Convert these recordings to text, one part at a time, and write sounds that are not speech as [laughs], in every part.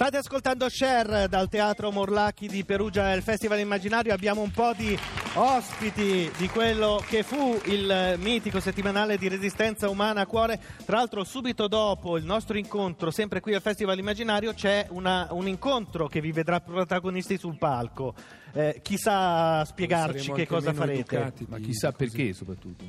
State ascoltando Share dal Teatro Morlacchi di Perugia il Festival Immaginario. Abbiamo un po' di ospiti di quello che fu il mitico settimanale di resistenza umana a cuore. Tra l'altro, subito dopo il nostro incontro, sempre qui al Festival Immaginario, c'è una, un incontro che vi vedrà protagonisti sul palco. Eh, chissà spiegarci che cosa farete. ma chissà perché, soprattutto.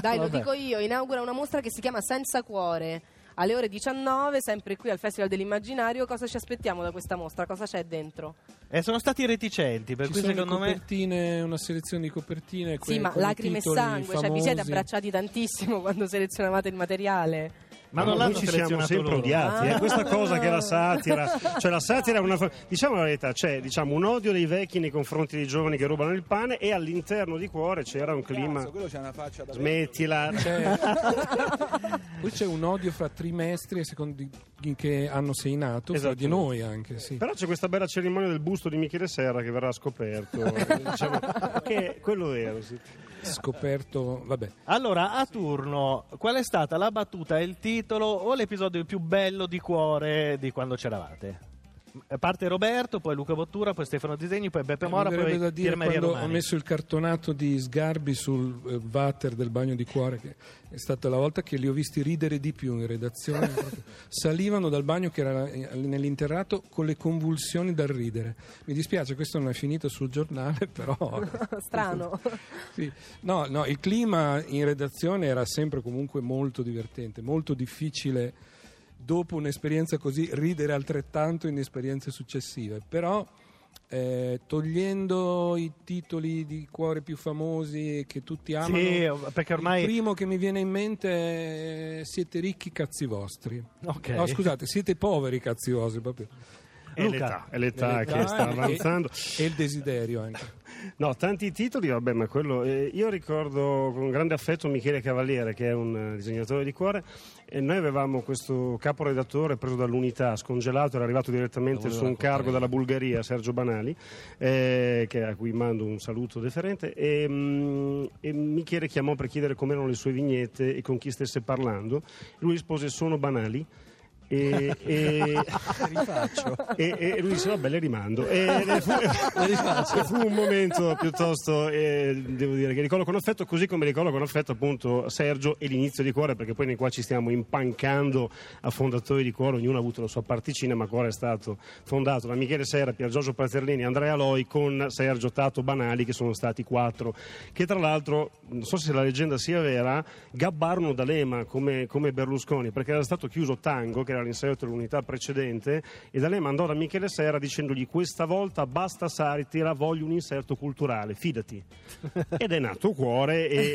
Dai, lo dico io. Inaugura una mostra che si chiama Senza Cuore alle ore 19, sempre qui al Festival dell'Immaginario. Cosa ci aspettiamo da questa mostra? Cosa c'è dentro? Eh, sono stati reticenti, per Ci cui sono secondo me... copertine, una selezione di copertine. Sì, ma lacrime e sangue, cioè vi siete abbracciati tantissimo [laughs] quando selezionavate il materiale. Ma no, non noi ci siamo sempre loro. odiati. Ah. È questa cosa che la satira, [laughs] cioè la satira è una. Diciamo la verità, c'è diciamo, un odio dei vecchi nei confronti dei giovani che rubano il pane e all'interno di cuore c'era un clima. quello c'ha una faccia da Smettila. C'è- [laughs] Poi c'è un odio fra trimestri e secondi che hanno sei nato, fra di noi anche, sì. Però c'è questa bella cerimonia del busto di Michele Serra che verrà scoperto. eh, [laughs] diciamo, che è quello vero. Sì. Scoperto, vabbè. Allora, a turno, qual è stata la battuta, il titolo o l'episodio più bello di cuore di quando c'eravate? A parte Roberto, poi Luca Bottura, poi Stefano Disegni, poi Beppe Mora, Mi verrebbe poi da dire Pier Maria quando ho Romani. messo il cartonato di Sgarbi sul eh, water del bagno di cuore, che è stata la volta che li ho visti ridere di più in redazione. [laughs] Salivano dal bagno che era eh, nell'interrato con le convulsioni dal ridere. Mi dispiace, questo non è finito sul giornale, [laughs] però. [laughs] Strano. Sì. No, no, il clima in redazione era sempre comunque molto divertente, molto difficile dopo un'esperienza così ridere altrettanto in esperienze successive, però eh, togliendo i titoli di cuore più famosi che tutti amano, Sì, perché ormai... il primo che mi viene in mente è siete ricchi cazzi vostri. Ok. No, scusate, siete poveri cazzi vostri proprio. È Luca. l'età, è l'età L'età che sta e- avanzando. E il desiderio anche. No, tanti titoli, vabbè, ma quello. eh, io ricordo con grande affetto Michele Cavaliere, che è un eh, disegnatore di cuore, e noi avevamo questo caporedattore preso dall'unità, scongelato, era arrivato direttamente su un cargo dalla Bulgaria, Sergio Banali, eh, che- a cui mando un saluto deferente. E, mm, e Michele chiamò per chiedere com'erano le sue vignette e con chi stesse parlando. Lui rispose: Sono banali. E, e, [laughs] e, e lui disse vabbè le rimando. E fu, fu un momento piuttosto eh, devo dire che ricordo con affetto così come ricordo con affetto appunto Sergio e l'inizio di cuore perché poi noi qua ci stiamo impancando a fondatori di cuore ognuno ha avuto la sua particina ma cuore è stato fondato da Michele Serra, Pier Giorgio Pazzerlini Andrea Loi con Sergio Tato Banali che sono stati quattro. Che tra l'altro non so se la leggenda sia vera gabbarono D'Alema come, come Berlusconi perché era stato chiuso Tango che era l'inserto dell'unità precedente e D'Alema andò da Michele Serra dicendogli questa volta basta satira voglio un inserto culturale fidati [laughs] ed è nato Cuore e,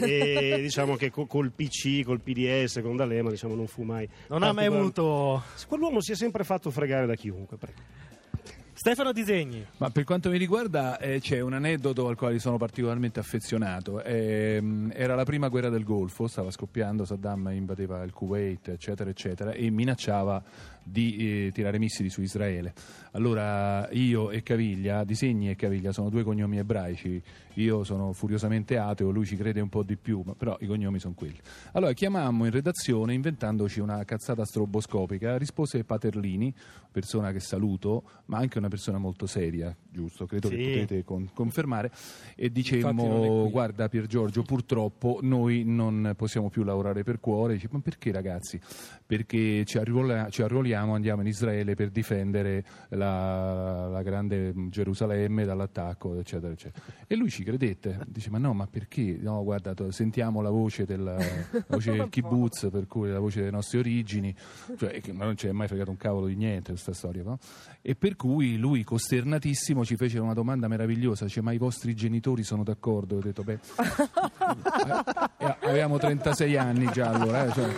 e diciamo che co- col PC col PDS con D'Alema diciamo non fu mai Non ha mai avuto... quell'uomo si è sempre fatto fregare da chiunque prego. Stefano Disegni. Ma per quanto mi riguarda eh, c'è un aneddoto al quale sono particolarmente affezionato. Ehm, era la prima guerra del Golfo, stava scoppiando, Saddam invadeva il Kuwait, eccetera, eccetera, e minacciava di eh, tirare missili su Israele. Allora io e Caviglia, Disegni e Caviglia sono due cognomi ebraici, io sono furiosamente ateo, lui ci crede un po' di più, ma però i cognomi sono quelli. Allora chiamammo in redazione inventandoci una cazzata stroboscopica, rispose Paterlini, persona che saluto, ma anche una persona molto seria, giusto? Credo Sì. che potete con- confermare. E dicemmo. Guarda, Pier Giorgio, purtroppo noi non possiamo più lavorare per cuore. Dice, ma perché, ragazzi? Perché ci, arruola- ci arruoliamo, andiamo in Israele per difendere la, la grande Gerusalemme dall'attacco, eccetera, eccetera. E lui ci credette. Dice: Ma no, ma perché? No, guarda, sentiamo la voce del, la voce del kibbutz, per cui la voce delle nostre origini, cioè, non ci è mai fregato un cavolo di niente questa storia, no? E per cui lui, costernatissimo, ci fece una domanda meravigliosa: dice, Ma i vostri genitori sono d'accordo? Ho detto, beh, [laughs] eh, avevamo 36 anni già allora, eh, cioè.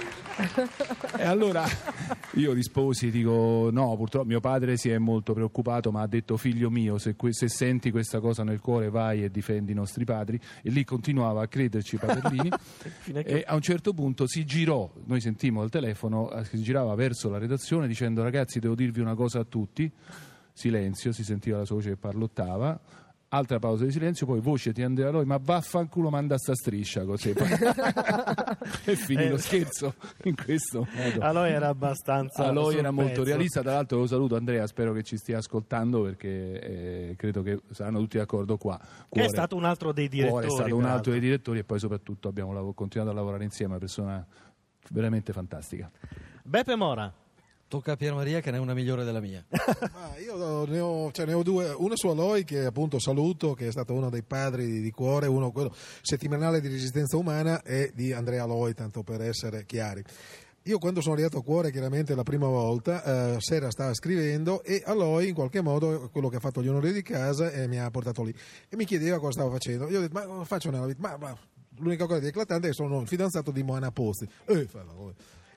E allora Io risposi, dico no, purtroppo mio padre si è molto preoccupato, ma ha detto figlio mio, se, que- se senti questa cosa nel cuore vai e difendi i nostri padri. E lì continuava a crederci Paterlini. [laughs] Fino a che- e a un certo punto si girò, noi sentimmo al telefono, eh, si girava verso la redazione dicendo ragazzi devo dirvi una cosa a tutti. Silenzio, si sentiva la sua voce che parlottava. Altra pausa di silenzio, poi voce di Andrea Loi, ma vaffanculo manda sta striscia così. [laughs] e [laughs] finì lo Eh. scherzo in questo modo. Aloy era abbastanza. Aloy era molto pezzo. realista, tra l'altro lo saluto Andrea, spero che ci stia ascoltando perché eh, credo che saranno tutti d'accordo qua. Che è Cuore- stato un altro dei direttori. Cuore è stato un altro dei direttori e poi soprattutto abbiamo lav- continuato a lavorare insieme, una persona veramente fantastica. Beppe Mora. Tocca a Pier Maria che ne è una migliore della mia. [laughs] Ma io ne ho, cioè ne ho due, uno su Aloy che appunto saluto, che è stato uno dei padri di, cuore, uno quello settimanale di resistenza umana e di Andrea Aloy, tanto per essere chiari. Io quando sono arrivato a cuore, chiaramente la prima volta, eh, Sera stava scrivendo e Aloy in qualche modo quello che ha fatto gli onori di casa e mi ha portato lì e mi chiedeva cosa stavo facendo. Io ho detto, ma faccio nella vita? Ma, ma l'unica cosa di eclatante è che sono il fidanzato di Moana Posti. Eh, fa.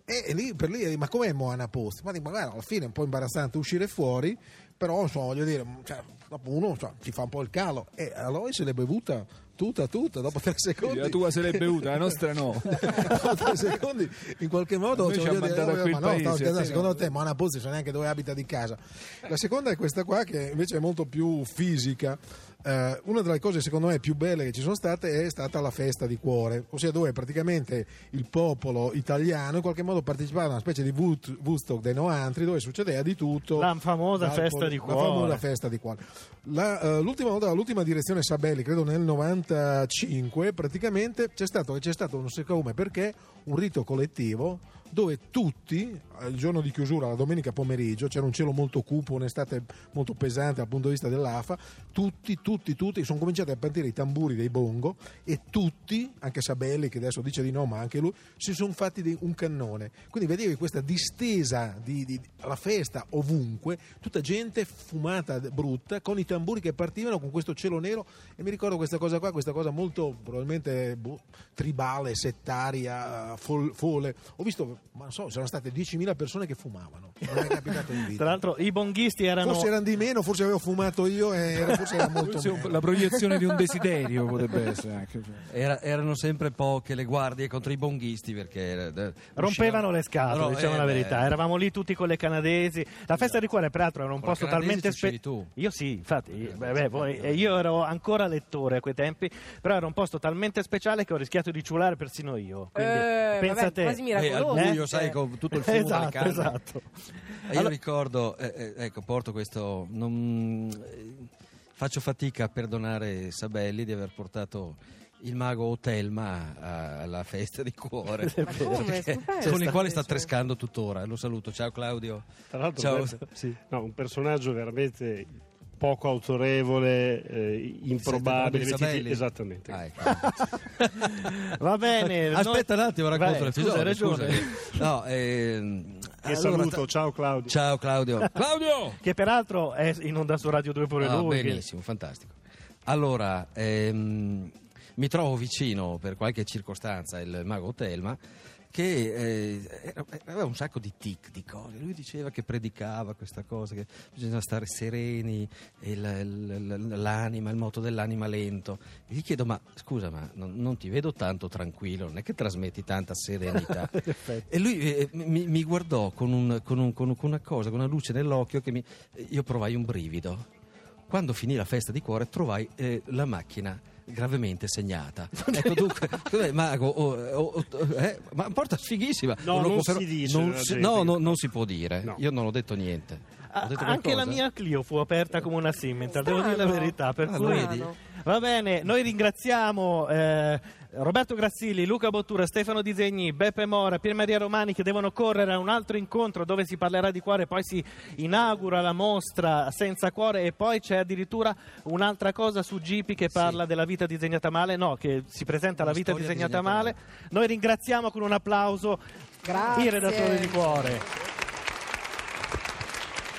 E lì per lì, ma com'è Moana Post? Ma dico, magari alla fine è un po' imbarazzante uscire fuori, però insomma, voglio dire, cioè, dopo uno cioè, ci fa un po' il calo. E allora se l'è bevuta tutta, tutta, dopo tre secondi. La tua se l'è bevuta, la nostra no. [laughs] dopo tre secondi, in qualche modo, cioè, ci ha voglio dire, mandato a quel ma no, paese, stavo scherzando, sì, secondo no. te Moana Post non so neanche dove abita di casa. La seconda è questa qua, che invece è molto più fisica. Eh, una delle cose secondo me più belle che ci sono state è stata la festa di cuore, ossia dove praticamente il popolo italiano in qualche modo partecipava a una specie di Wood- Woodstock dei Noantri dove succedeva di tutto. La famosa festa di La cuore. famosa festa di cuore. La, eh, l'ultima volta, l'ultima direzione Sabelli, credo nel 95, praticamente c'è stato, c'è stato non so come perché un rito collettivo dove tutti, il giorno di chiusura, la domenica pomeriggio, c'era un cielo molto cupo, un'estate molto pesante dal punto di vista dell'AFA, tutti, tutti, tutti, sono cominciati a partire i tamburi dei bongo e tutti, anche Sabelli che adesso dice di no, ma anche lui, si sono fatti un cannone. Quindi vedevi questa distesa di, di- alla festa ovunque, tutta gente fumata brutta, con i tamburi che partivano con questo cielo nero e mi ricordo questa cosa qua, questa cosa molto probabilmente boh, tribale, settaria, fol- folle. Ho visto, ma non so, c'erano state 10.000 persone che fumavano, non è capitato in vita. Tra l'altro i bonghisti erano... Forse erano di meno, forse avevo fumato io e era, forse era molto Forse meno. la proiezione di un desiderio potrebbe essere anche. cioè. Era- erano sempre poche le guardie contro i bonghisti perché eh, Rompevano le scatole, No, diciamo eh, la verità. Eravamo lì tutti con le canadesi. La festa di cuore, peraltro, era un Con posto talmente tu. Io sì, infatti, beh, beh, voi- eh, io ero ancora lettore a quei tempi, però era un posto talmente speciale che ho rischiato di ciulare persino io. Quindi, Eh, pensa vabbè, te. quasi eh, miracoloso. al buio, Eh? sai, con tutto il fumo [laughs] Esatto, esatto. Io Allora- ricordo, eh, eh, ecco, porto questo. non- eh, faccio fatica a perdonare Sabelli di aver portato il mago Otelma alla festa di cuore. [laughs] Come? Con il quale sta trescando tuttora. Lo saluto. Ciao Claudio. Tra l'altro, Ciao. Beppe- Sì. no, un personaggio veramente poco autorevole, eh, improbabile. Vestiti-? Esattamente. Ah, ecco. [laughs] Va bene. [laughs] Aspetta noi- un attimo, racconto l'episodio. Scusa. No, ehm, Che allora, saluto, ciao Claudio. Ciao Claudio. [laughs] Claudio! Che peraltro è in onda su Radio 2 pure Ah, lui. che- benissimo, fantastico. Allora, ehm, mi trovo vicino per qualche circostanza il mago Telma che eh, aveva un sacco di tic di cose. Lui diceva che predicava questa cosa, che bisogna stare sereni, il- l'anima, il moto dell'anima lento. E gli chiedo, ma scusa, ma non, non ti vedo tanto tranquillo, non è che trasmetti tanta serenità. [laughs] e lui eh, mi, mi guardò con un- con un- con una cosa, con una luce nell'occhio che mi, io provai un brivido. Quando finì la festa di cuore trovai eh, la macchina gravemente segnata. [laughs] ecco dunque, mago, oh, oh, oh, eh, ma porta sfighissima. No, non confermo- si dice non si- no, no, non si può dire. No. Io non ho detto niente. Anche la mia Clio fu aperta come una Simmental, devo dire la verità. Per Ah, cui... Va bene, noi ringraziamo eh, Roberto Grazzilli, Luca Bottura, Stefano Disegni, Beppe Mora, Pier Maria Romani che devono correre a un altro incontro dove si parlerà di cuore, poi si inaugura la mostra senza cuore e poi c'è addirittura un'altra cosa su Gipi che parla della vita disegnata male, no, che si presenta la Una vita storia disegnata disegnata male. Noi ringraziamo con un applauso Grazie. il redattore di cuore.